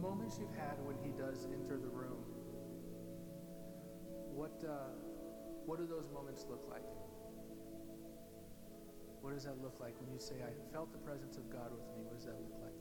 moments you've had when he does enter the room, what, uh, what do those moments look like? What does that look like when you say, I felt the presence of God with me? What does that look like?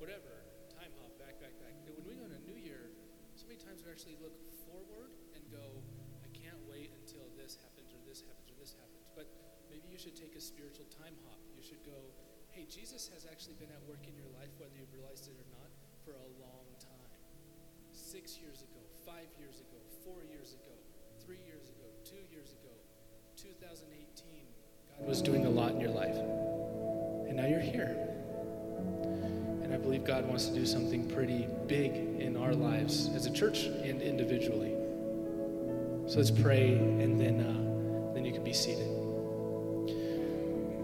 Whatever, time hop, back, back, back. When we go into a new year, so many times we actually look forward and go, I can't wait until this happens, or this happens, or this happens. But maybe you should take a spiritual time hop. You should go, hey, Jesus has actually been at work in your life, whether you've realized it or not, for a long time. Six years ago, five years ago, four years ago, three years ago, two years ago, 2018, God was doing a lot in your life. And now you're here. I believe God wants to do something pretty big in our lives as a church and individually. So let's pray, and then, uh, then you can be seated.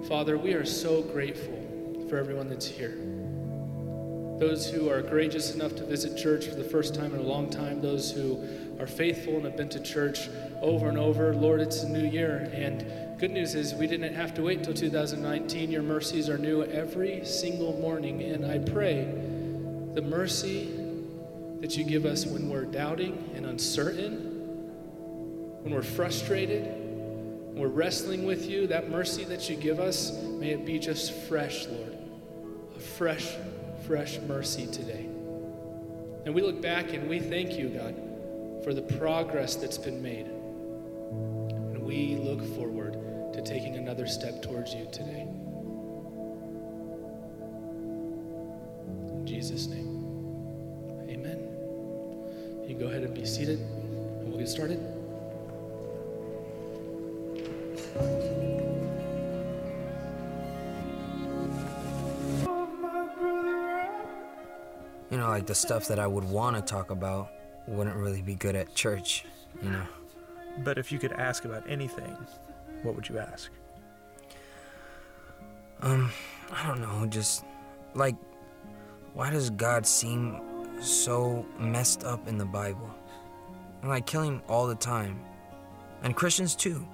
Father, we are so grateful for everyone that's here. Those who are courageous enough to visit church for the first time in a long time, those who are faithful and have been to church over and over. Lord, it's a new year, and good news is we didn't have to wait till 2019. Your mercies are new every single morning, and I pray the mercy that you give us when we're doubting and uncertain, when we're frustrated, when we're wrestling with you, that mercy that you give us, may it be just fresh, Lord. A fresh, fresh mercy today. And we look back and we thank you, God, for the progress that's been made. And we look forward to taking another step towards you today. In Jesus' name, amen. You can go ahead and be seated, and we'll get started. You know, like the stuff that I would want to talk about wouldn't really be good at church, you know. But if you could ask about anything, what would you ask? Um, I don't know, just like why does God seem so messed up in the Bible? And like killing all the time. And Christians too.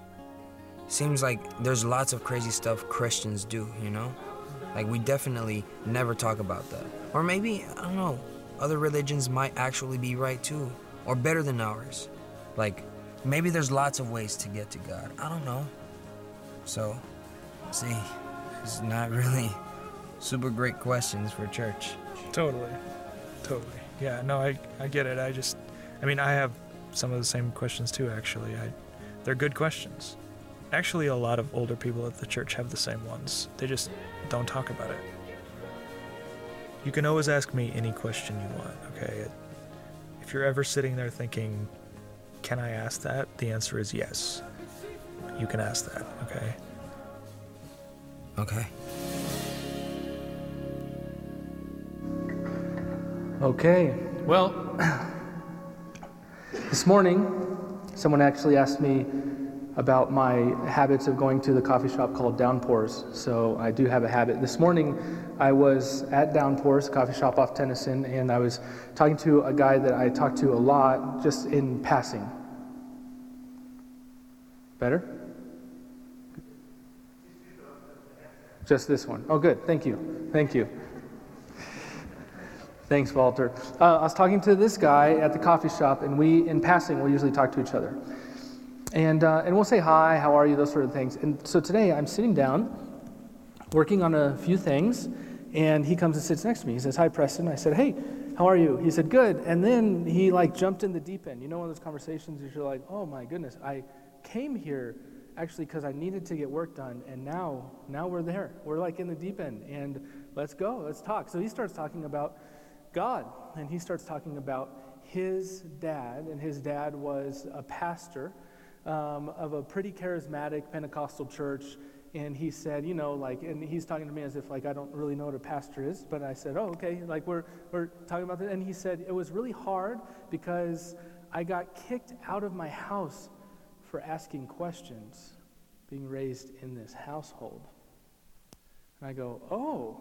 Seems like there's lots of crazy stuff Christians do, you know? Like we definitely never talk about that. Or maybe, I don't know, other religions might actually be right too, or better than ours. Like maybe there's lots of ways to get to God. I don't know. So, see, it's not really super great questions for church. Totally. Totally. Yeah, no, I, I get it. I just, I mean, I have some of the same questions too, actually. I, they're good questions. Actually, a lot of older people at the church have the same ones. They just don't talk about it. You can always ask me any question you want, okay? If you're ever sitting there thinking, can I ask that? The answer is yes. You can ask that, okay? Okay. Okay, well, this morning, someone actually asked me about my habits of going to the coffee shop called Downpours. So I do have a habit. This morning, I was at Downpours, coffee shop off Tennyson, and I was talking to a guy that I talk to a lot just in passing. Better? Just this one. Oh, good. Thank you. Thank you. Thanks, Walter. Uh, I was talking to this guy at the coffee shop, and we, in passing, will usually talk to each other. And, uh, and we'll say hi, how are you, those sort of things. And so today I'm sitting down, working on a few things, and he comes and sits next to me. He says, Hi, Preston. I said, Hey, how are you? He said, Good. And then he like jumped in the deep end. You know, one of those conversations you're like, Oh my goodness, I came here actually because I needed to get work done, and now, now we're there. We're like in the deep end, and let's go, let's talk. So he starts talking about God, and he starts talking about his dad, and his dad was a pastor um, of a pretty charismatic Pentecostal church. And he said, you know, like, and he's talking to me as if like I don't really know what a pastor is, but I said, oh, okay, like we're we're talking about that. And he said it was really hard because I got kicked out of my house for asking questions being raised in this household. And I go, Oh,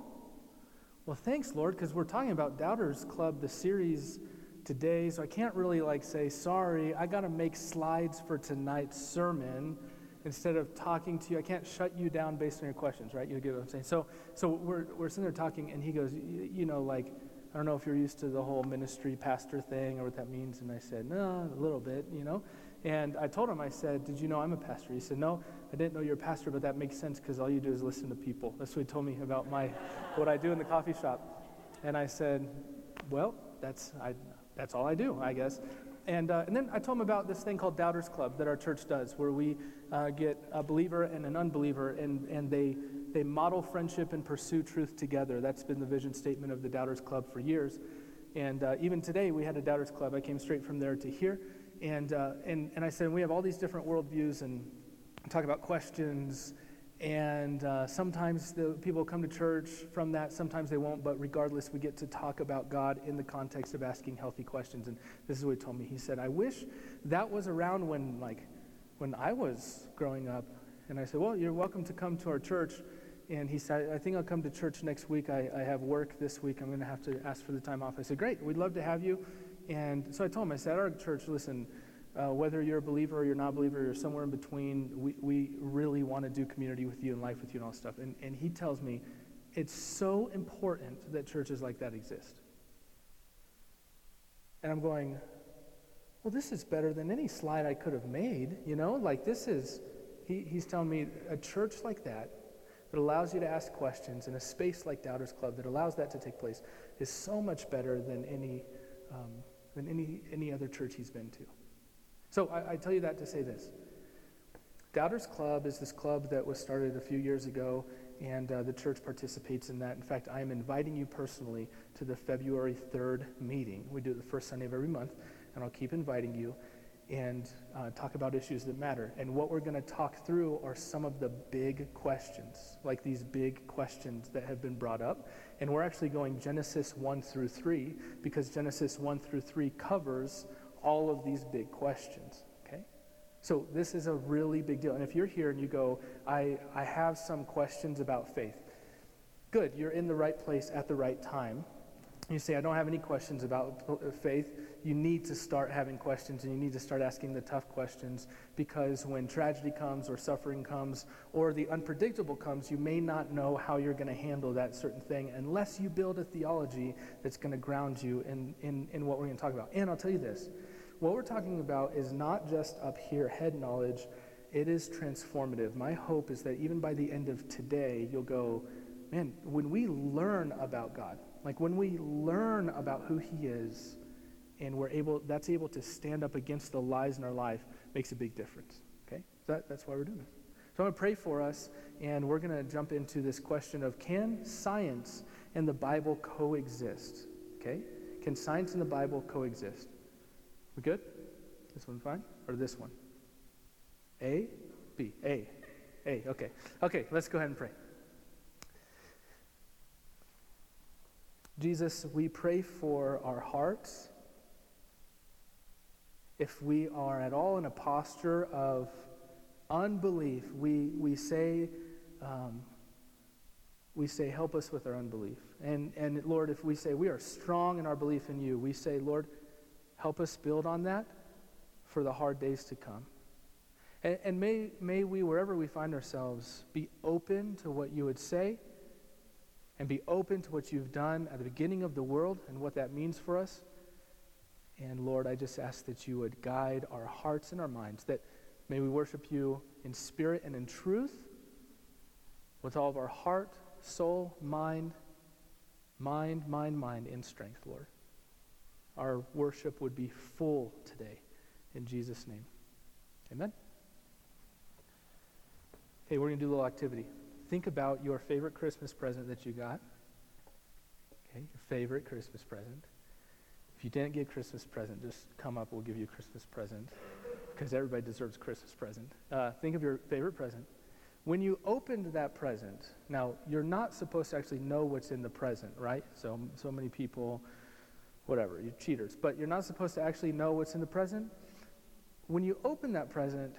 well, thanks, Lord, because we're talking about Doubters Club, the series today, so I can't really like say, sorry, I got to make slides for tonight's sermon instead of talking to you. I can't shut you down based on your questions, right? You get what I'm saying? So, so we're, we're sitting there talking, and he goes, you know, like, I don't know if you're used to the whole ministry pastor thing or what that means. And I said, no, a little bit, you know. And I told him, I said, did you know I'm a pastor? He said, no, I didn't know you're a pastor, but that makes sense because all you do is listen to people. That's what he told me about my, what I do in the coffee shop. And I said, well, that's, I, that's all I do, I guess. And, uh, and then I told him about this thing called Doubters Club that our church does, where we uh, get a believer and an unbeliever, and, and they, they model friendship and pursue truth together. That's been the vision statement of the Doubters Club for years. And uh, even today, we had a Doubters Club. I came straight from there to here. And, uh, and, and I said, we have all these different worldviews and talk about questions and uh, sometimes the people come to church from that, sometimes they won't, but regardless, we get to talk about God in the context of asking healthy questions. And this is what he told me. He said, I wish that was around when, like, when I was growing up. And I said, Well, you're welcome to come to our church. And he said, I think I'll come to church next week. I, I have work this week. I'm going to have to ask for the time off. I said, Great, we'd love to have you. And so I told him, I said, our church, listen, uh, whether you're a believer or you're not a believer or you're somewhere in between, we, we really want to do community with you and life with you and all stuff. And, and he tells me it's so important that churches like that exist. And I'm going, well, this is better than any slide I could have made, you know? Like, this is, he, he's telling me a church like that, that allows you to ask questions in a space like Doubters Club that allows that to take place is so much better than any, um, than any, any other church he's been to. So I, I tell you that to say this. Doubters Club is this club that was started a few years ago, and uh, the church participates in that. In fact, I am inviting you personally to the February 3rd meeting. We do it the first Sunday of every month, and I'll keep inviting you and uh, talk about issues that matter. And what we're going to talk through are some of the big questions, like these big questions that have been brought up. And we're actually going Genesis 1 through 3 because Genesis 1 through 3 covers all of these big questions. Okay? So this is a really big deal. And if you're here and you go, I, I have some questions about faith, good, you're in the right place at the right time. You say, I don't have any questions about uh, faith. You need to start having questions and you need to start asking the tough questions because when tragedy comes or suffering comes or the unpredictable comes, you may not know how you're going to handle that certain thing unless you build a theology that's going to ground you in, in, in what we're going to talk about. And I'll tell you this what we're talking about is not just up here head knowledge, it is transformative. My hope is that even by the end of today, you'll go, man, when we learn about God, like when we learn about who He is, and we're able, that's able to stand up against the lies in our life, makes a big difference. Okay? That, that's why we're doing this. So I'm going to pray for us, and we're going to jump into this question of can science and the Bible coexist? Okay? Can science and the Bible coexist? We good? This one fine? Or this one? A? B? A? A, okay. Okay, let's go ahead and pray. Jesus, we pray for our hearts. If we are at all in a posture of unbelief, we, we say, um, we say, help us with our unbelief. And, and Lord, if we say we are strong in our belief in you, we say, Lord, Help us build on that for the hard days to come. And, and may, may we, wherever we find ourselves, be open to what you would say and be open to what you've done at the beginning of the world and what that means for us. And Lord, I just ask that you would guide our hearts and our minds, that may we worship you in spirit and in truth with all of our heart, soul, mind, mind, mind, mind, in strength, Lord our worship would be full today. In Jesus' name. Amen. Okay, we're going to do a little activity. Think about your favorite Christmas present that you got. Okay, your favorite Christmas present. If you didn't get a Christmas present, just come up. We'll give you a Christmas present because everybody deserves a Christmas present. Uh, think of your favorite present. When you opened that present, now you're not supposed to actually know what's in the present, right? So so many people whatever, you're cheaters. But you're not supposed to actually know what's in the present. When you open that present,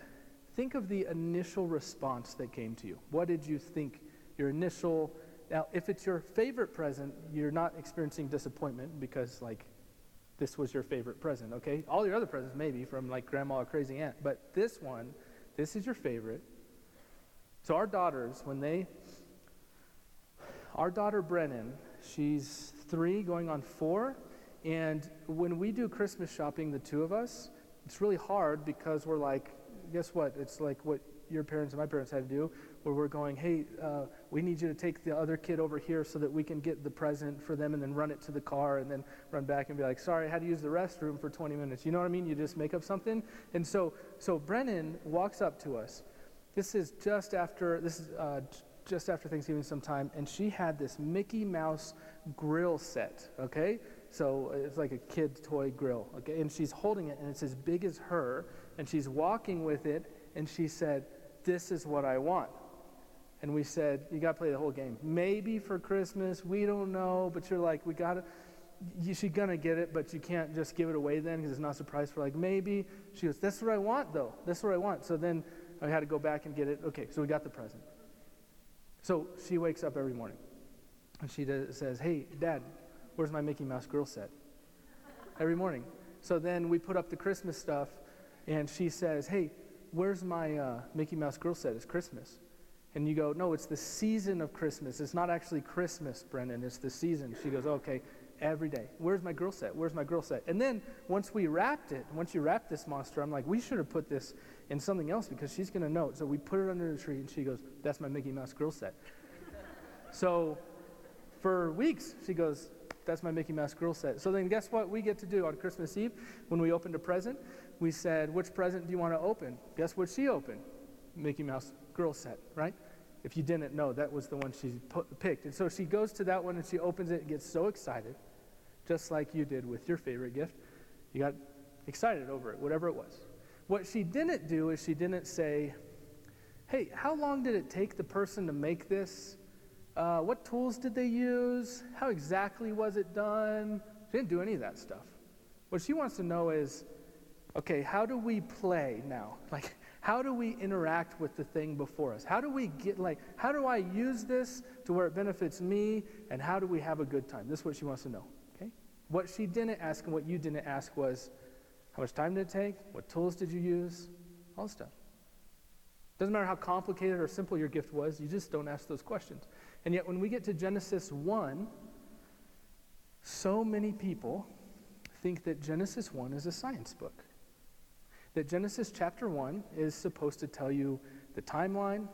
think of the initial response that came to you. What did you think? Your initial. Now, if it's your favorite present, you're not experiencing disappointment because, like, this was your favorite present, okay? All your other presents, maybe, from like grandma or crazy aunt. But this one, this is your favorite. So, our daughters, when they. Our daughter Brennan, she's three going on four. And when we do Christmas shopping, the two of us, it's really hard because we're like, guess what? It's like what your parents and my parents had to do, where we're going, hey, uh, we need you to take the other kid over here so that we can get the present for them and then run it to the car and then run back and be like, sorry, I had to use the restroom for 20 minutes. You know what I mean? You just make up something. And so, so Brennan walks up to us. This is just after, this is uh, just after Thanksgiving sometime, and she had this Mickey Mouse grill set, okay? So it's like a kid's toy grill, okay? And she's holding it, and it's as big as her, and she's walking with it, and she said, This is what I want. And we said, You got to play the whole game. Maybe for Christmas, we don't know, but you're like, We got to. She's gonna get it, but you can't just give it away then because it's not a surprise for like maybe. She goes, That's what I want though. That's what I want. So then I had to go back and get it. Okay, so we got the present. So she wakes up every morning and she says, Hey, Dad, where's my Mickey Mouse girl set? Every morning. So then we put up the Christmas stuff and she says, Hey, where's my uh, Mickey Mouse girl set? It's Christmas. And you go, No, it's the season of Christmas. It's not actually Christmas, Brennan. It's the season. She goes, Okay, every day. Where's my girl set? Where's my girl set? And then once we wrapped it, once you wrapped this monster, I'm like, We should have put this in something else because she's going to know. So we put it under the tree and she goes, That's my Mickey Mouse girl set. so for weeks, she goes, that's my Mickey Mouse Girl set. So then, guess what we get to do on Christmas Eve when we opened a present? We said, Which present do you want to open? Guess what she opened? Mickey Mouse Girl set, right? If you didn't know, that was the one she picked. And so she goes to that one and she opens it and gets so excited, just like you did with your favorite gift. You got excited over it, whatever it was. What she didn't do is she didn't say, Hey, how long did it take the person to make this? Uh, what tools did they use? How exactly was it done? She didn't do any of that stuff. What she wants to know is, okay, how do we play now? Like, how do we interact with the thing before us? How do we get, like, how do I use this to where it benefits me, and how do we have a good time? This is what she wants to know, okay? What she didn't ask and what you didn't ask was, how much time did it take? What tools did you use? All stuff. Doesn't matter how complicated or simple your gift was, you just don't ask those questions. And yet, when we get to Genesis 1, so many people think that Genesis 1 is a science book. That Genesis chapter 1 is supposed to tell you the timeline,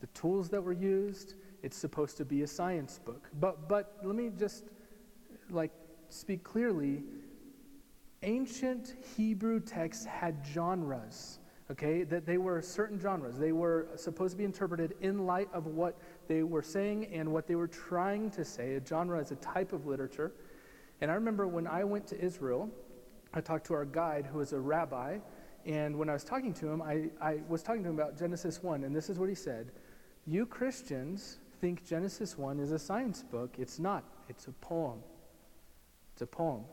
the tools that were used. It's supposed to be a science book. But, but let me just like speak clearly. Ancient Hebrew texts had genres okay, that they were certain genres. They were supposed to be interpreted in light of what they were saying and what they were trying to say. A genre is a type of literature. And I remember when I went to Israel, I talked to our guide who was a rabbi. And when I was talking to him, I, I was talking to him about Genesis 1. And this is what he said You Christians think Genesis 1 is a science book. It's not, it's a poem. It's a poem.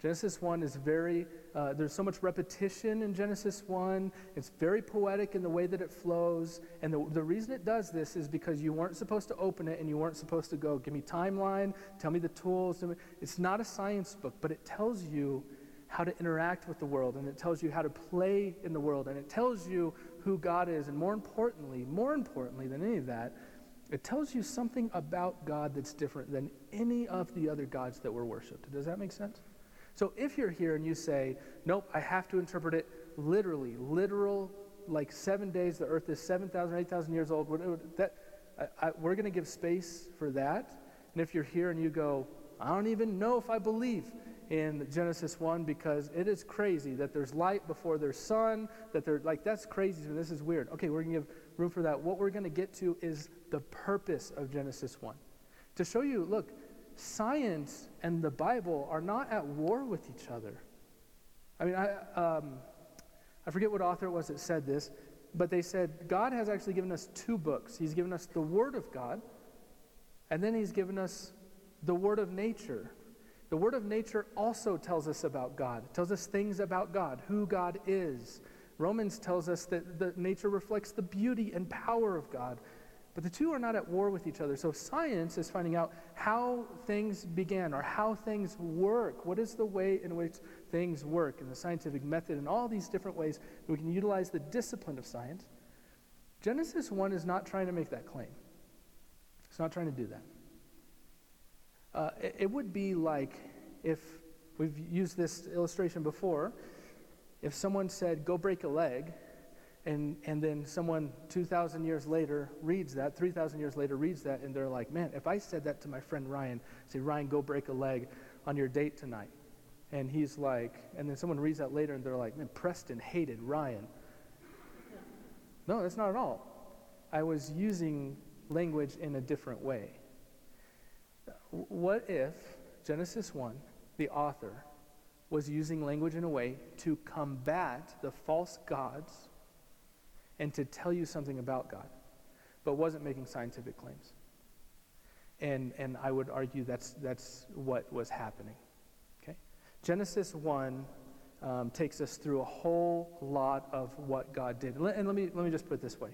Genesis 1 is very, uh, there's so much repetition in Genesis 1. It's very poetic in the way that it flows. And the, the reason it does this is because you weren't supposed to open it and you weren't supposed to go, give me timeline, tell me the tools. It's not a science book, but it tells you how to interact with the world and it tells you how to play in the world and it tells you who God is. And more importantly, more importantly than any of that, it tells you something about God that's different than any of the other gods that were worshiped. Does that make sense? So if you're here and you say, nope, I have to interpret it literally, literal, like seven days, the earth is 7,000, 8,000 years old, that, I, I, we're going to give space for that. And if you're here and you go, I don't even know if I believe in Genesis 1 because it is crazy that there's light before there's sun, that they're like, that's crazy, this is weird. Okay, we're going to give room for that. What we're going to get to is the purpose of Genesis 1. To show you, look, science and the Bible are not at war with each other. I mean, I, um, I forget what author it was that said this, but they said God has actually given us two books. He's given us the Word of God, and then He's given us the Word of nature. The Word of nature also tells us about God, it tells us things about God, who God is, Romans tells us that the nature reflects the beauty and power of God. But the two are not at war with each other. So science is finding out how things began or how things work. What is the way in which things work and the scientific method and all these different ways that we can utilize the discipline of science. Genesis 1 is not trying to make that claim. It's not trying to do that. Uh, it, it would be like if we've used this illustration before if someone said, go break a leg, and, and then someone 2,000 years later reads that, 3,000 years later reads that, and they're like, man, if I said that to my friend Ryan, say, Ryan, go break a leg on your date tonight. And he's like, and then someone reads that later and they're like, man, Preston hated Ryan. No, that's not at all. I was using language in a different way. What if Genesis 1, the author, was using language in a way to combat the false gods and to tell you something about God, but wasn't making scientific claims. And, and I would argue that's, that's what was happening. Okay? Genesis 1 um, takes us through a whole lot of what God did. And let, and let, me, let me just put it this way.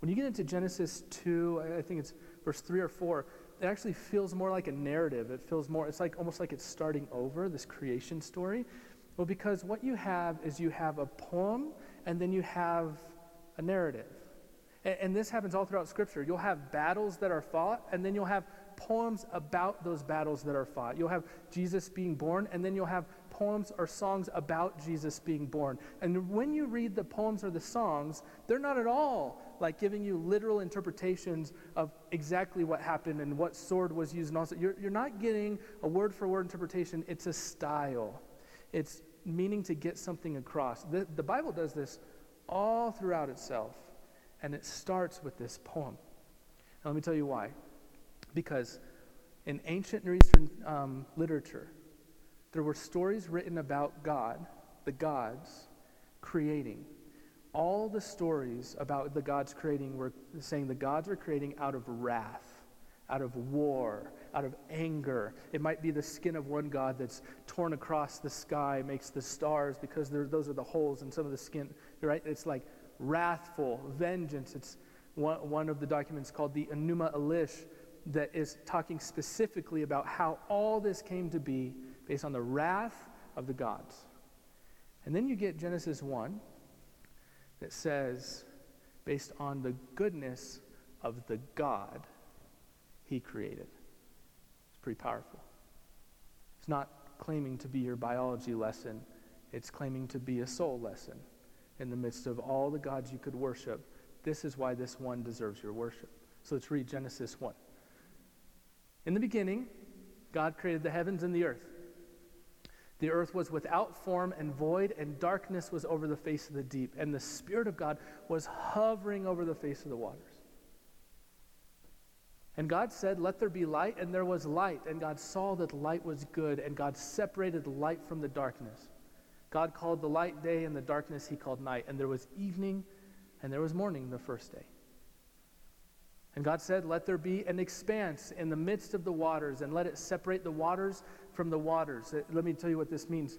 When you get into Genesis 2, I think it's verse 3 or 4, it actually feels more like a narrative. It feels more, it's like almost like it's starting over, this creation story. Well, because what you have is you have a poem and then you have narrative. And, and this happens all throughout Scripture. You'll have battles that are fought, and then you'll have poems about those battles that are fought. You'll have Jesus being born, and then you'll have poems or songs about Jesus being born. And when you read the poems or the songs, they're not at all like giving you literal interpretations of exactly what happened and what sword was used. And also, you're, you're not getting a word for word interpretation, it's a style. It's meaning to get something across. The, the Bible does this all throughout itself, and it starts with this poem. Now, let me tell you why. Because in ancient Near Eastern um, literature, there were stories written about God, the gods, creating. All the stories about the gods creating were saying the gods are creating out of wrath, out of war, out of anger. It might be the skin of one god that's torn across the sky, makes the stars because those are the holes in some of the skin, right? It's like wrathful, vengeance. It's one, one of the documents called the Enuma Elish that is talking specifically about how all this came to be based on the wrath of the gods. And then you get Genesis 1 that says, based on the goodness of the God he created. It's pretty powerful. It's not claiming to be your biology lesson, it's claiming to be a soul lesson. In the midst of all the gods you could worship, this is why this one deserves your worship. So let's read Genesis 1. In the beginning, God created the heavens and the earth. The earth was without form and void, and darkness was over the face of the deep, and the Spirit of God was hovering over the face of the waters. And God said, Let there be light, and there was light. And God saw that light was good, and God separated light from the darkness. God called the light day, and the darkness he called night. And there was evening, and there was morning the first day. And God said, Let there be an expanse in the midst of the waters, and let it separate the waters from the waters. Uh, let me tell you what this means.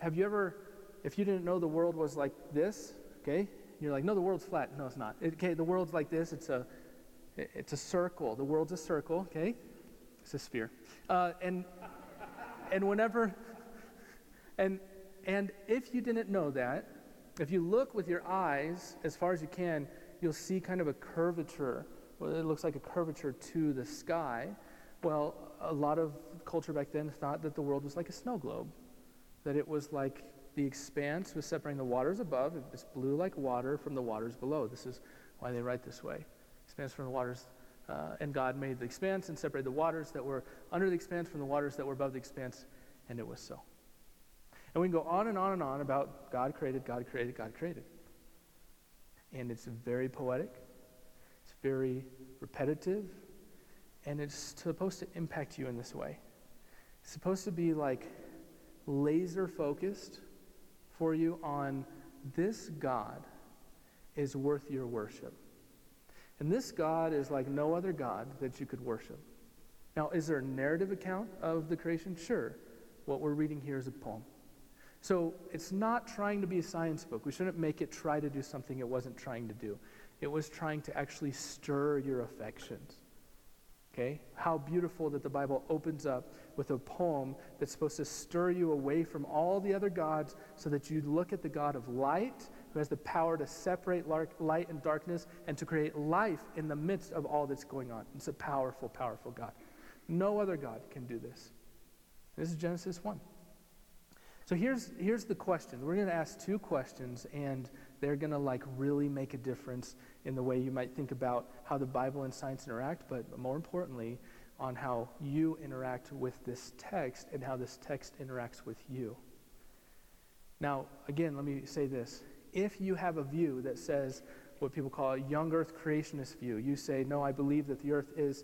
Have you ever, if you didn't know the world was like this, okay? You're like, no, the world's flat. No, it's not. Okay, the world's like this. It's a, it's a circle. The world's a circle, okay? It's a sphere. Uh, and, and whenever, and, and if you didn't know that, if you look with your eyes as far as you can, you'll see kind of a curvature well, it looks like a curvature to the sky. Well, a lot of culture back then thought that the world was like a snow globe, that it was like the expanse was separating the waters above. It was blue like water from the waters below. This is why they write this way. Expanse from the waters. Uh, and God made the expanse and separated the waters that were under the expanse from the waters that were above the expanse, and it was so. And we can go on and on and on about God created, God created, God created. And it's very poetic it's very repetitive, and it's supposed to impact you in this way. It's supposed to be like laser focused for you on this God is worth your worship. And this God is like no other God that you could worship. Now, is there a narrative account of the creation? Sure. What we're reading here is a poem. So it's not trying to be a science book. We shouldn't make it try to do something it wasn't trying to do. It was trying to actually stir your affections. Okay? How beautiful that the Bible opens up with a poem that's supposed to stir you away from all the other gods so that you look at the God of light who has the power to separate light and darkness and to create life in the midst of all that's going on. It's a powerful, powerful God. No other God can do this. This is Genesis 1. So here's, here's the question. We're going to ask two questions, and they're going to like really make a difference in the way you might think about how the Bible and science interact, but more importantly, on how you interact with this text and how this text interacts with you. Now, again, let me say this. If you have a view that says what people call a young earth creationist view, you say, no, I believe that the earth is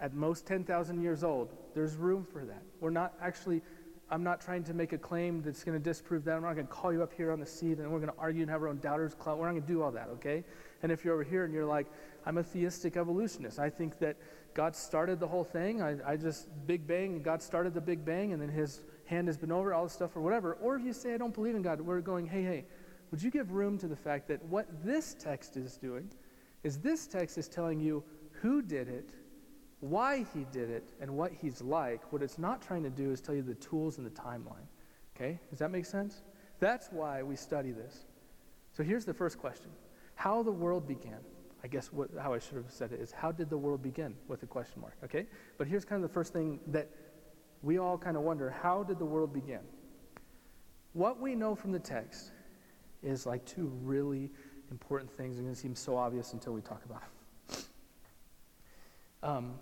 at most 10,000 years old, there's room for that. We're not actually I'm not trying to make a claim that's going to disprove that. I'm not going to call you up here on the seat and we're going to argue and have our own doubters club. We're not going to do all that, okay? And if you're over here and you're like, I'm a theistic evolutionist, I think that God started the whole thing. I, I just, Big Bang, God started the Big Bang and then his hand has been over all this stuff or whatever. Or if you say, I don't believe in God, we're going, hey, hey, would you give room to the fact that what this text is doing is this text is telling you who did it why he did it and what he's like, what it's not trying to do is tell you the tools and the timeline. Okay? Does that make sense? That's why we study this. So here's the first question How the world began. I guess what, how I should have said it is, how did the world begin? With a question mark. Okay? But here's kind of the first thing that we all kind of wonder how did the world begin? What we know from the text is like two really important things. They're going to seem so obvious until we talk about them. Um,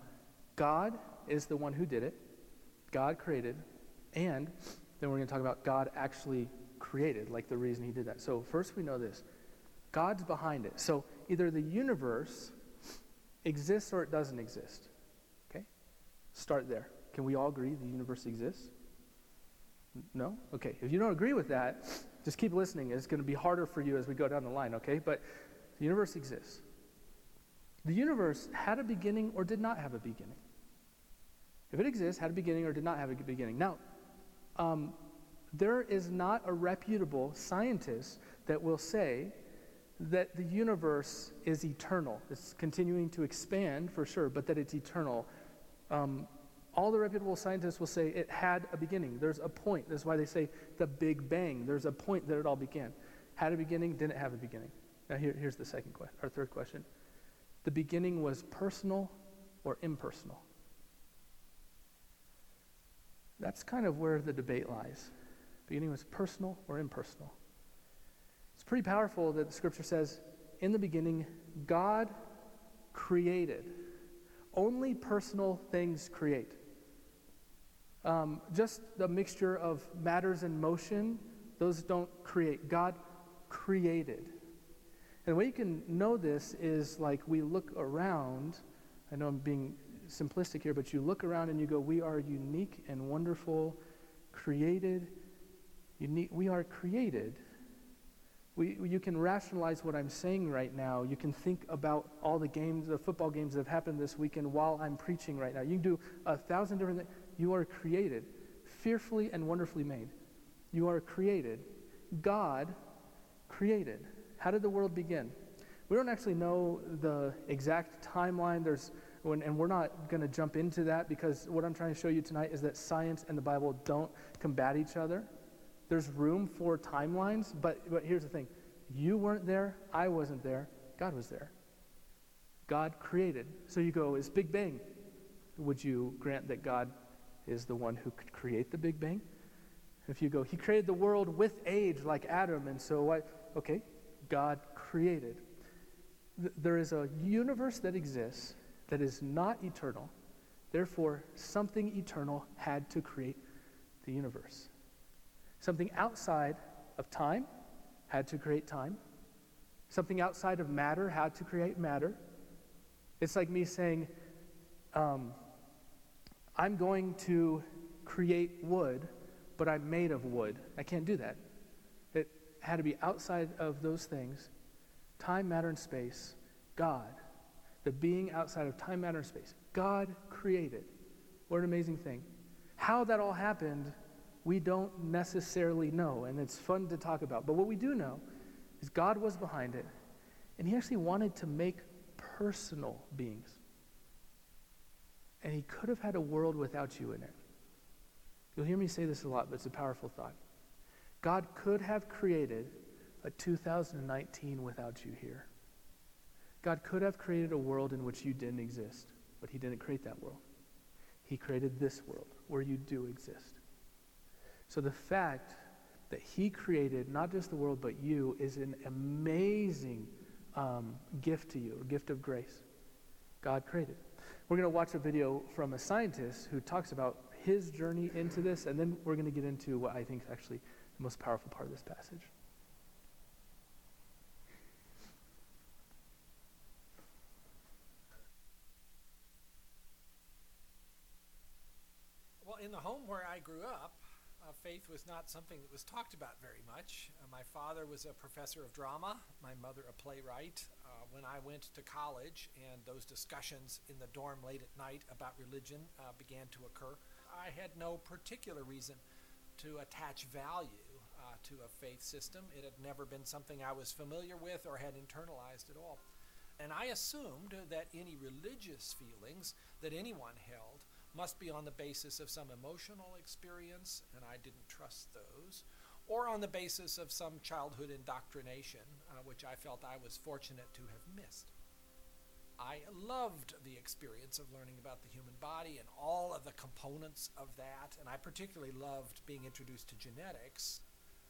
God is the one who did it, God created, and then we're going to talk about God actually created, like the reason he did that. So, first we know this God's behind it. So, either the universe exists or it doesn't exist. Okay? Start there. Can we all agree the universe exists? No? Okay. If you don't agree with that, just keep listening. It's going to be harder for you as we go down the line, okay? But the universe exists. The universe had a beginning or did not have a beginning. If it exists, had a beginning or did not have a beginning. Now, um, there is not a reputable scientist that will say that the universe is eternal. It's continuing to expand for sure, but that it's eternal. Um, all the reputable scientists will say it had a beginning. There's a point. That's why they say the Big Bang. There's a point that it all began. Had a beginning, didn't have a beginning. Now, here, here's the second question, or third question the beginning was personal or impersonal? That's kind of where the debate lies. Beginning was personal or impersonal. It's pretty powerful that the scripture says, in the beginning, God created. Only personal things create. Um, just the mixture of matters in motion, those don't create. God created. And the way you can know this is like we look around. I know I'm being simplistic here, but you look around and you go, We are unique and wonderful, created. Unique, we are created. We, you can rationalize what I'm saying right now. You can think about all the games, the football games that have happened this weekend while I'm preaching right now. You can do a thousand different things. You are created, fearfully and wonderfully made. You are created. God created. How did the world begin? We don't actually know the exact timeline. There's, and we're not going to jump into that because what I'm trying to show you tonight is that science and the Bible don't combat each other. There's room for timelines, but, but here's the thing you weren't there, I wasn't there, God was there. God created. So you go, is Big Bang? Would you grant that God is the one who could create the Big Bang? If you go, He created the world with age like Adam, and so what? Okay, God created. There is a universe that exists that is not eternal. Therefore, something eternal had to create the universe. Something outside of time had to create time. Something outside of matter had to create matter. It's like me saying, um, I'm going to create wood, but I'm made of wood. I can't do that It had to be outside of those things time, matter, and space. God. The being outside of time, matter, and space. God created. What an amazing thing. How that all happened, We don't necessarily know, and it's fun to talk about. But what we do know is God was behind it, and He actually wanted to make personal beings. And He could have had a world without you in it. You'll hear me say this a lot, but it's a powerful thought. God could have created a 2019 without you here. God could have created a world in which you didn't exist, but He didn't create that world. He created this world where you do exist. So the fact that He created not just the world, but you is an amazing um, gift to you, a gift of grace. God created. We're going to watch a video from a scientist who talks about his journey into this, and then we're going to get into what I think is actually the most powerful part of this passage. Well, in the home where I grew up, uh, faith was not something that was talked about very much. Uh, my father was a professor of drama, my mother a playwright. Uh, when I went to college and those discussions in the dorm late at night about religion uh, began to occur, I had no particular reason to attach value uh, to a faith system. It had never been something I was familiar with or had internalized at all. And I assumed that any religious feelings that anyone held must be on the basis of some emotional experience, and I didn't trust those, or on the basis of some childhood indoctrination, uh, which I felt I was fortunate to have missed. I loved the experience of learning about the human body and all of the components of that, and I particularly loved being introduced to genetics.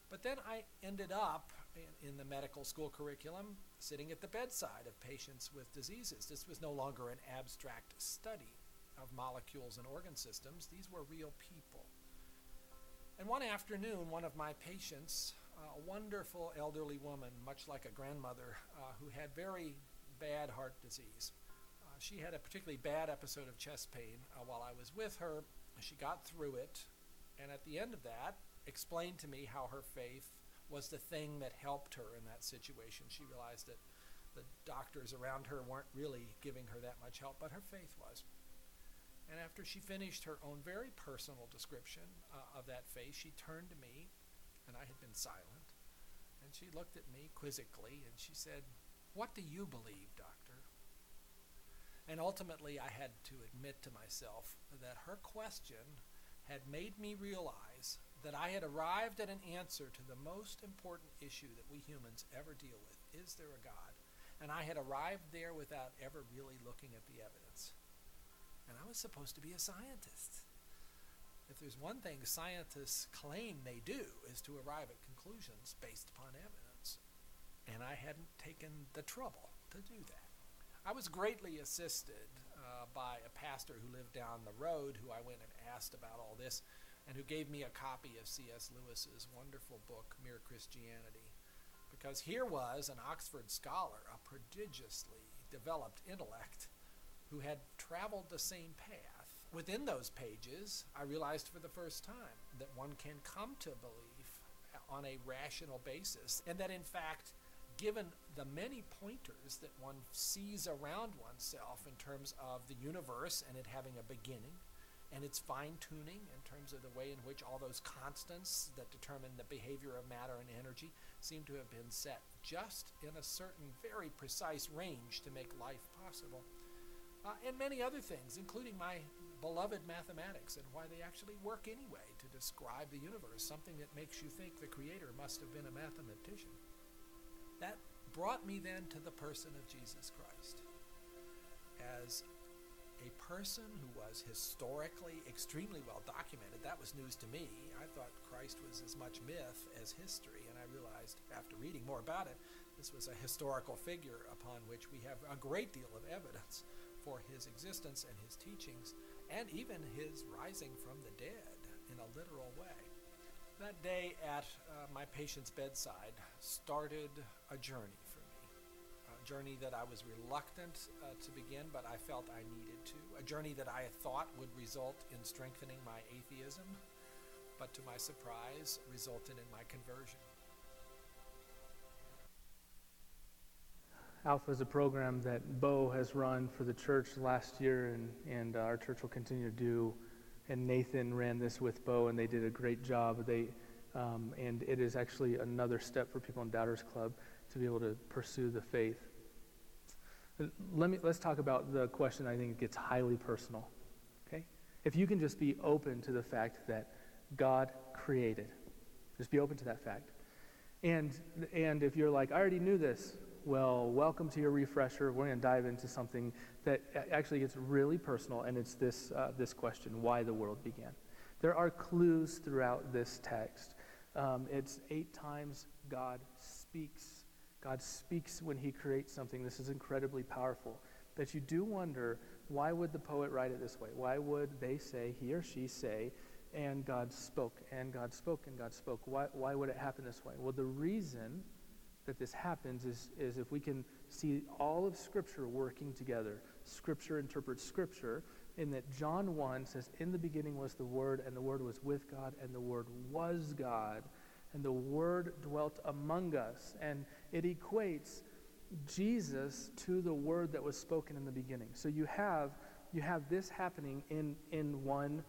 But then I ended up in, in, the medical school curriculum sitting at the bedside of patients with diseases. This was no longer an abstract study of molecules and organ systems, these were real people. And one afternoon, one of my patients, uh, a wonderful elderly woman, much like a grandmother, uh, who had very bad heart disease, uh, she had a particularly bad episode of chest pain uh, while I was with her. She got through it, and at the end of that, explained to me how her faith was the thing that helped her in that situation. She realized that the doctors around her weren't really giving her that much help, but her faith was. After she finished her own very personal description uh, of that face, she turned to me, and I had been silent, and she looked at me quizzically, and she said, What do you believe, doctor? And ultimately, I had to admit to myself that her question had made me realize that I had arrived at an answer to the most important issue that we humans ever deal with is there a God? And I had arrived there without ever really looking at the evidence. And I was supposed to be a scientist. If there's one thing scientists claim they do is to arrive at conclusions based upon evidence. And I hadn't taken the trouble to do that. I was greatly assisted uh, by a pastor who lived down the road who I went and asked about all this and who gave me a copy of C.S. Lewis's wonderful book, Mere Christianity. Because here was an Oxford scholar, a prodigiously developed intellect, who had traveled the same path. Within those pages, I realized for the first time that one can come to belief on a rational basis, and that in fact, given the many pointers that one sees around oneself in terms of the universe and it having a beginning, and its fine tuning in terms of the way in which all those constants that determine the behavior of matter and energy seem to have been set just in a certain very precise range to make life possible uh, and many other things, including my beloved mathematics and why they actually work anyway to describe the universe, something that makes you think the Creator must have been a mathematician. That brought me then to the person of Jesus Christ as a person who was historically extremely well documented. That was news to me. I thought Christ was as much myth as history, and I realized after reading more about it, this was a historical figure upon which we have a great deal of evidence for his existence and his teachings, and even his rising from the dead in a literal way. That day at uh, my patient's bedside started a journey for me. A journey that I was reluctant uh, to begin, but I felt I needed to. A journey that I thought would result in strengthening my atheism, but to my surprise, resulted in my conversion. Alpha is a program that Bo has run for the church last year, and, and uh, our church will continue to do and Nathan ran this with Bo, and they did a great job. They, um, and it is actually another step for people in Doubters Club to be able to pursue the faith. Let me, let's talk about the question I think gets highly personal. Okay? If you can just be open to the fact that God created, just be open to that fact. And, and if you're like, I already knew this, well, welcome to your refresher. We're going to dive into something that actually gets really personal, and it's this, uh, this question why the world began. There are clues throughout this text. Um, it's eight times God speaks. God speaks when he creates something. This is incredibly powerful. That you do wonder why would the poet write it this way? Why would they say, he or she say, and God spoke, and God spoke, and God spoke? Why, why would it happen this way? Well, the reason that this happens is, is if we can see all of Scripture working together. Scripture interprets Scripture, in that John 1 says, In the beginning was the Word, and the Word was with God, and the Word was God, and the Word dwelt among us. And it equates Jesus to the Word that was spoken in the beginning. So you have, you have this happening in, in one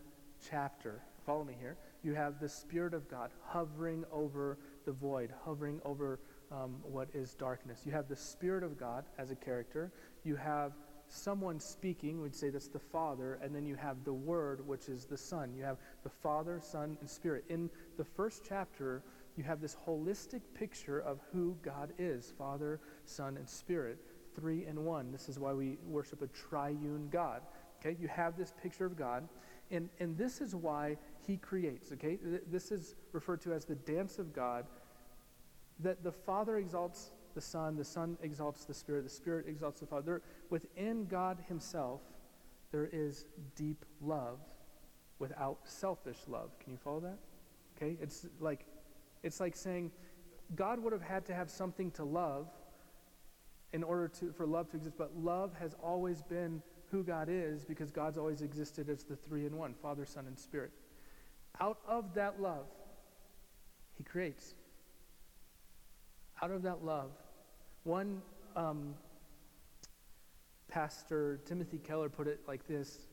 chapter. Follow me here. You have the Spirit of God hovering over the void, hovering over um, what is darkness. You have the Spirit of God as a character. You have someone speaking, we'd say that's the Father, and then you have the Word, which is the Son. You have the Father, Son, and Spirit. In the first chapter, you have this holistic picture of who God is Father, Son, and Spirit. Three in one. This is why we worship a triune God. Okay, you have this picture of God, and, and this is why He creates. Okay, this is referred to as the dance of God that the Father exalts the Son, the Son exalts the Spirit, the Spirit exalts the Father. Within God Himself, there is deep love without selfish love. Can you follow that? Okay? It's like it's like saying God would have had to have something to love in order to for love to exist, but love has always been who God is because God's always existed as the three in one, Father, Son, and Spirit. Out of that love, He creates out of that love. One um, pastor, Timothy Keller, put it like this.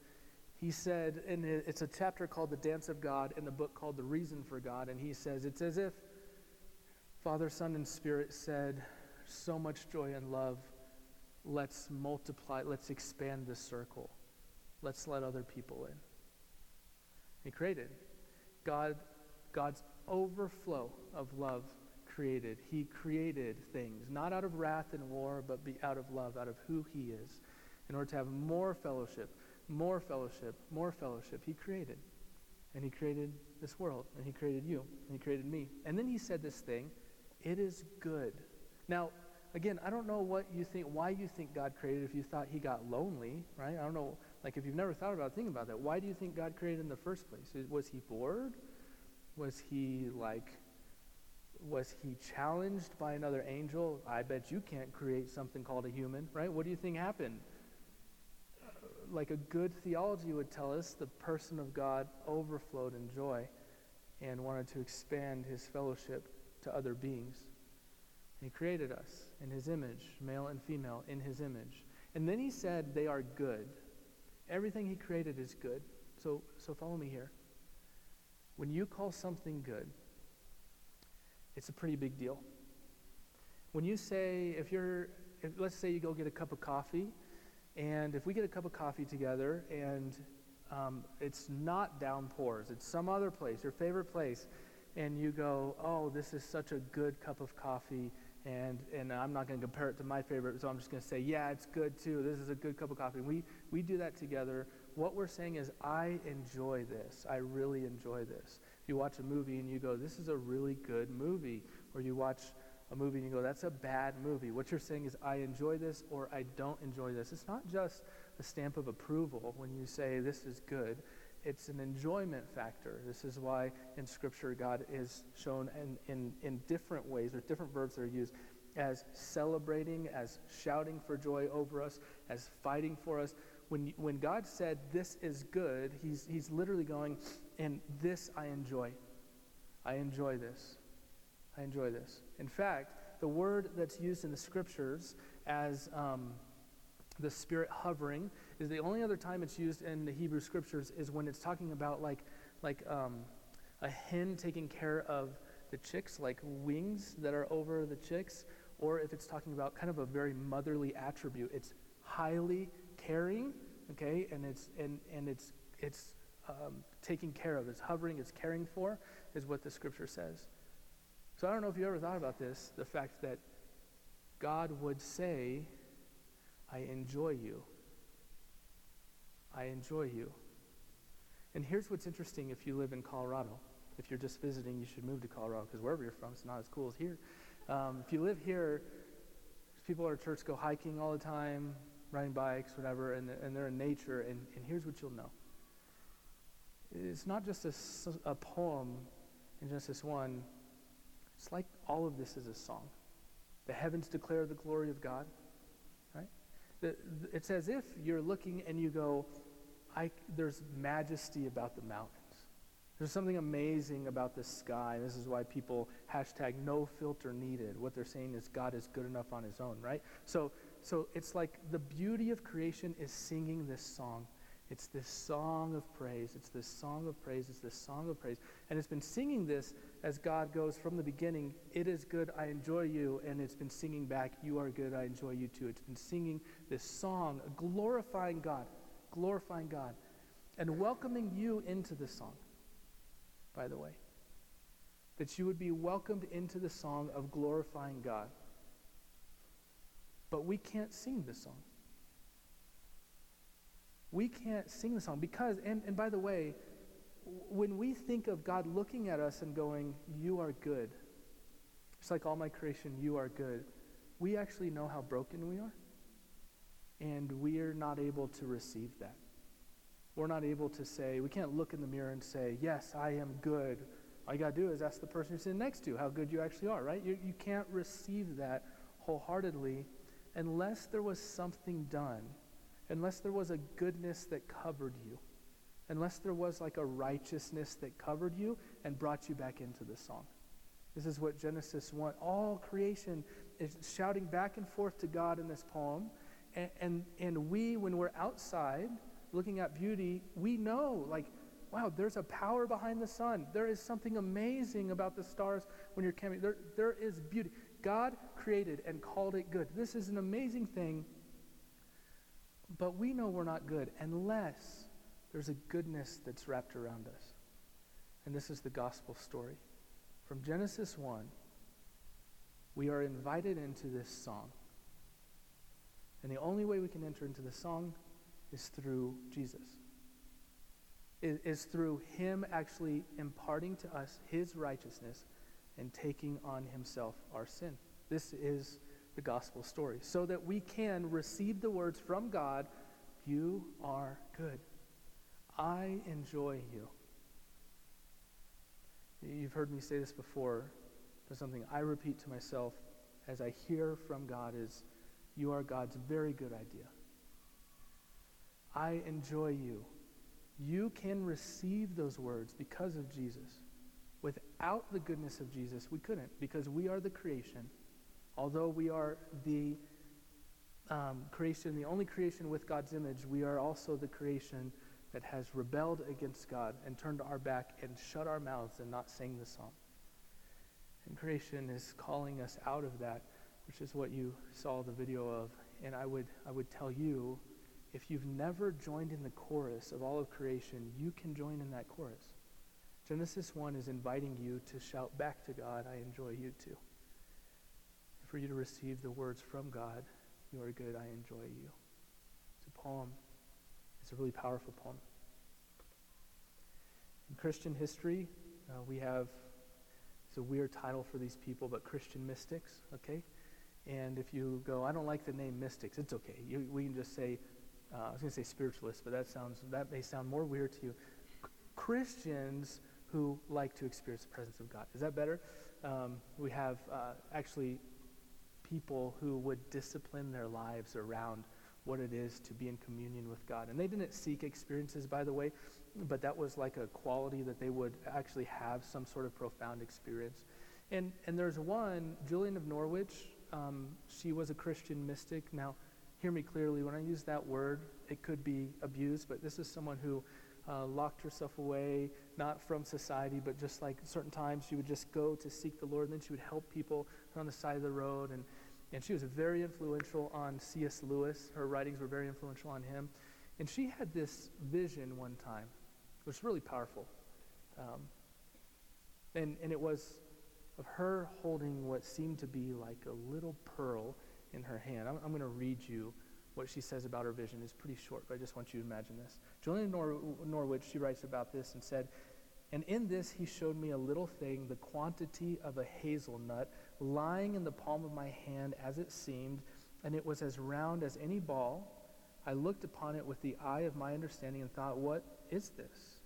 He said, and it's a chapter called The Dance of God in the book called The Reason for God, and he says, it's as if Father, Son, and Spirit said, so much joy and love. Let's multiply, let's expand the circle. Let's let other people in. He created. God, God's overflow of love created. He created things, not out of wrath and war, but be out of love, out of who He is, in order to have more fellowship, more fellowship, more fellowship. He created. And He created this world, and He created you, and He created me. And then He said this thing it is good. Now, again, I don't know what you think, why you think God created if you thought He got lonely, right? I don't know. Like, if you've never thought about thinking about that, why do you think God created in the first place? Was He bored? Was He like was he challenged by another angel? I bet you can't create something called a human, right? What do you think happened? Uh, like a good theology would tell us, the person of God overflowed in joy and wanted to expand his fellowship to other beings. He created us in his image, male and female, in his image. And then he said they are good. Everything he created is good. So, so follow me here. When you call something good, it's a pretty big deal. When you say, if you're, if, let's say you go get a cup of coffee, and if we get a cup of coffee together and um, it's not downpours, it's some other place, your favorite place, and you go, oh, this is such a good cup of coffee, and, and I'm not going to compare it to my favorite, so I'm just going to say, yeah, it's good too. This is a good cup of coffee. We, we do that together. What we're saying is, I enjoy this. I really enjoy this you watch a movie and you go, this is a really good movie, or you watch a movie and you go, that's a bad movie. What you're saying is, I enjoy this or I don't enjoy this. It's not just a stamp of approval when you say this is good. It's an enjoyment factor. This is why in Scripture God is shown in, in, in different ways, there's different verbs that are used as celebrating, as shouting for joy over us, as fighting for us. When, when God said this is good, he's, he's literally going, and this I enjoy. I enjoy this. I enjoy this. In fact, the word that's used in the scriptures as um, the Spirit hovering is the only other time it's used in the Hebrew scriptures is when it's talking about like, like um, a hen taking care of the chicks, like wings that are over the chicks, or if it's talking about kind of a very motherly attribute. It's highly caring, okay, and it's and and it's it's um, taking care of, it's hovering, it's caring for, is what the scripture says. So I don't know if you ever thought about this, the fact that God would say, I enjoy you. I enjoy you. And here's what's interesting if you live in Colorado. If you're just visiting, you should move to Colorado because wherever you're from, it's not as cool as here. Um, if you live here, people at our church go hiking all the time, riding bikes, whatever, and, and they're in nature. And, and here's what you'll know it's not just a, a poem in Genesis 1, it's like all of this is a song. The heavens declare the glory of God, right? The, the, it's as if you're looking and you go, I, there's majesty about the mountains. There's something amazing about the sky. This is why people hashtag no filter needed. What they're saying is God is good enough on his own, right? So, so it's like the beauty of creation is singing this song. It's this song of praise. It's this song of praise. It's this song of praise. And it's been singing this as God goes from the beginning, It is good, I enjoy you. And it's been singing back, You are good, I enjoy you too. It's been singing this song, glorifying God, glorifying God, and welcoming you into the song, by the way. That you would be welcomed into the song of glorifying God. But we can't sing this song we can't sing the song because, and, and by the way, when we think of God looking at us and going, You are good, it's like all my creation, you are good, we actually know how broken we are. And we are not able to receive that. We're not able to say, we can't look in the mirror and say, Yes, I am good. All you got to do is ask the person you're sitting next to how good you actually are, right? You, you can't receive that wholeheartedly unless there was something done unless there was a goodness that covered you, unless there was like a righteousness that covered you and brought you back into the song. This is what Genesis 1, all creation is shouting back and forth to God in this poem. And, and, and we, when we're outside looking at beauty, we know, like, wow, there's a power behind the sun. There is something amazing about the stars when you're camping. There, there is beauty. God created and called it good. This is an amazing thing but we know we're not good unless there's a goodness that's wrapped around us. And this is the gospel story. From Genesis 1, we are invited into this song. And the only way we can enter into the song is through Jesus. Is, is through him actually imparting to us his righteousness and taking on himself our sin. This is the gospel story so that we can receive the words from God You are good. I enjoy you. You've heard me say this before, but something I repeat to myself as I hear from God is You are God's very good idea. I enjoy you. You can receive those words because of Jesus. Without the goodness of Jesus, we couldn't because we are the creation Although we are the um, creation, the only creation with God's image, we are also the creation that has rebelled against God and turned our back and shut our mouths and not sang the song. And creation is calling us out of that, which is what you saw the video of. And I would, I would tell you, if you've never joined in the chorus of all of creation, you can join in that chorus. Genesis 1 is inviting you to shout back to God, I enjoy you too for you to receive the words from God, You are good, I enjoy you. It's a poem. It's a really powerful poem. In Christian history, uh, we have, it's a weird title for these people, but Christian mystics, okay? And if you go, I don't like the name mystics, it's okay. You, we can just say, uh, I was going to say spiritualists, but that sounds that may sound more weird to you. C- Christians who like to experience the presence of God. Is that better? Um, we have uh, actually people who would discipline their lives around what it is to be in communion with God. And they didn't seek experiences, by the way, but that was like a quality that they would actually have some sort of profound experience. And, and there's one, Julian of Norwich, um, she was a Christian mystic. Now, hear me clearly. When I use that word, it could be abused, but this is someone who uh, locked herself away, not from society, but just like certain times she would just go to seek the Lord, and then she would help people on the side of the road. And, and she was very influential on C.S. Lewis. Her writings were very influential on him. And she had this vision one time, which was really powerful. Um, and, and it was of her holding what seemed to be like a little pearl in her hand. I'm, I'm going to read you what she says about her vision. is pretty short, but I just want you to imagine this. Julian Nor- Norwich, she writes about this and said, And in this he showed me a little thing, the quantity of a hazelnut, lying in the palm of my hand as it seemed, and it was as round as any ball. I looked upon it with the eye of my understanding and thought, What is this?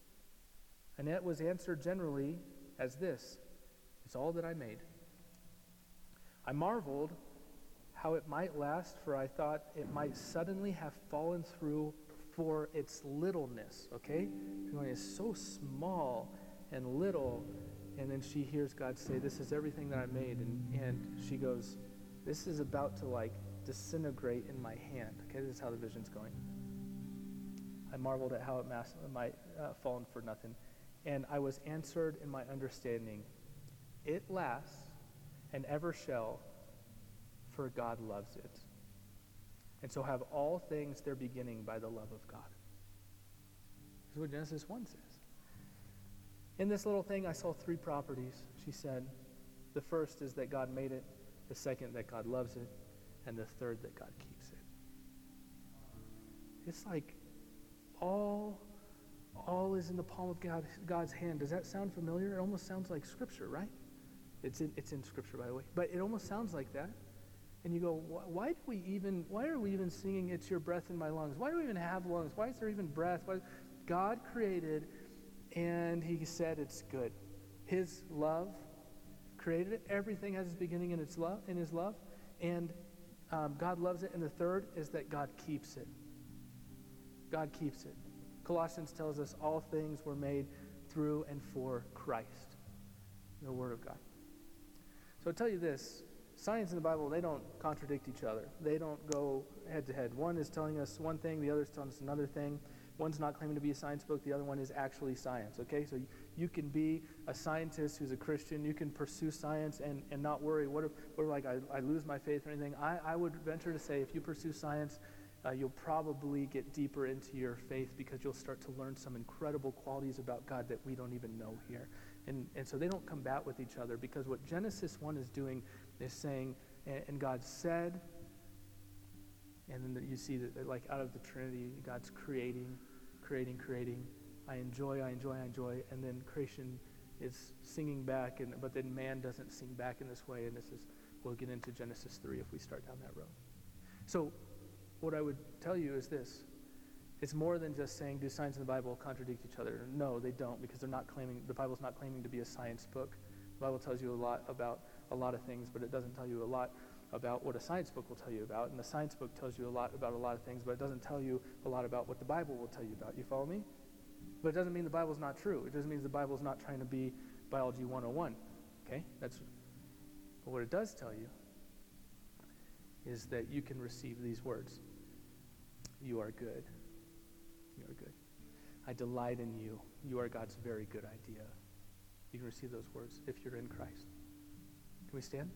And it was answered generally as this It's all that I made. I marveled how it might last, for I thought it might suddenly have fallen through for its littleness. Okay? It's so small and little. And then she hears God say, This is everything that I made. And, and she goes, This is about to like disintegrate in my hand. Okay, this is how the vision's going. I marveled at how it mass- might uh, fallen for nothing. And I was answered in my understanding. It lasts and ever shall for God loves it. And so have all things their beginning by the love of God. Is what Genesis 1 says. In this little thing, I saw three properties, she said. The first is that God made it, the second, that God loves it, and the third, that God keeps it. It's like all, all is in the palm of God, God's hand. Does that sound familiar? It almost sounds like Scripture, right? It's in, it's in Scripture, by the way. But it almost sounds like that and you go, why do we even, why are we even singing "It's Your Breath in My Lungs"? Why do we even have lungs? Why is there even breath? Why? God created, and He said it's good. His love created it. Everything has its beginning in its love, in His love, and um, God loves it. And the third is that God keeps it. God keeps it. Colossians tells us all things were made through and for Christ, the Word of God. So I'll tell you this science and the Bible, they don't contradict each other. They don't go head to head. One is telling us one thing, the other is telling us another thing. One's not claiming to be a science book, the other one is actually science, okay? So you can be a scientist who's a Christian, you can pursue science and, and not worry, what if, what if like, I, I lose my faith or anything? I, I would venture to say if you pursue science, uh, you'll probably get deeper into your faith because you'll start to learn some incredible qualities about God that we don't even know here. And, and so they don't combat with each other because what Genesis 1 is doing is saying, and, God said, and then you see that, like, out of the Trinity, God's creating, creating, creating. I enjoy, I enjoy, I enjoy. And then creation is singing back, and, but then man doesn't sing back in this way. And this is, we'll get into Genesis 3 if we start down that road. So, what I would tell you is this it's more than just saying, do science and the Bible contradict each other? No, they don't, because they're not claiming, the Bible's not claiming to be a science book. The Bible tells you a lot about a lot of things, but it doesn't tell you a lot about what a science book will tell you about. And the science book tells you a lot about a lot of things, but it doesn't tell you a lot about what the Bible will tell you about. You follow me? But it doesn't mean the Bible's not true. It doesn't mean the Bible's not trying to be biology 101. Okay? That's but what it does tell you is that you can receive these words. You are good. You are good. I delight in you. You are God's very good idea. You can receive those words if you're in Christ. Can we stand?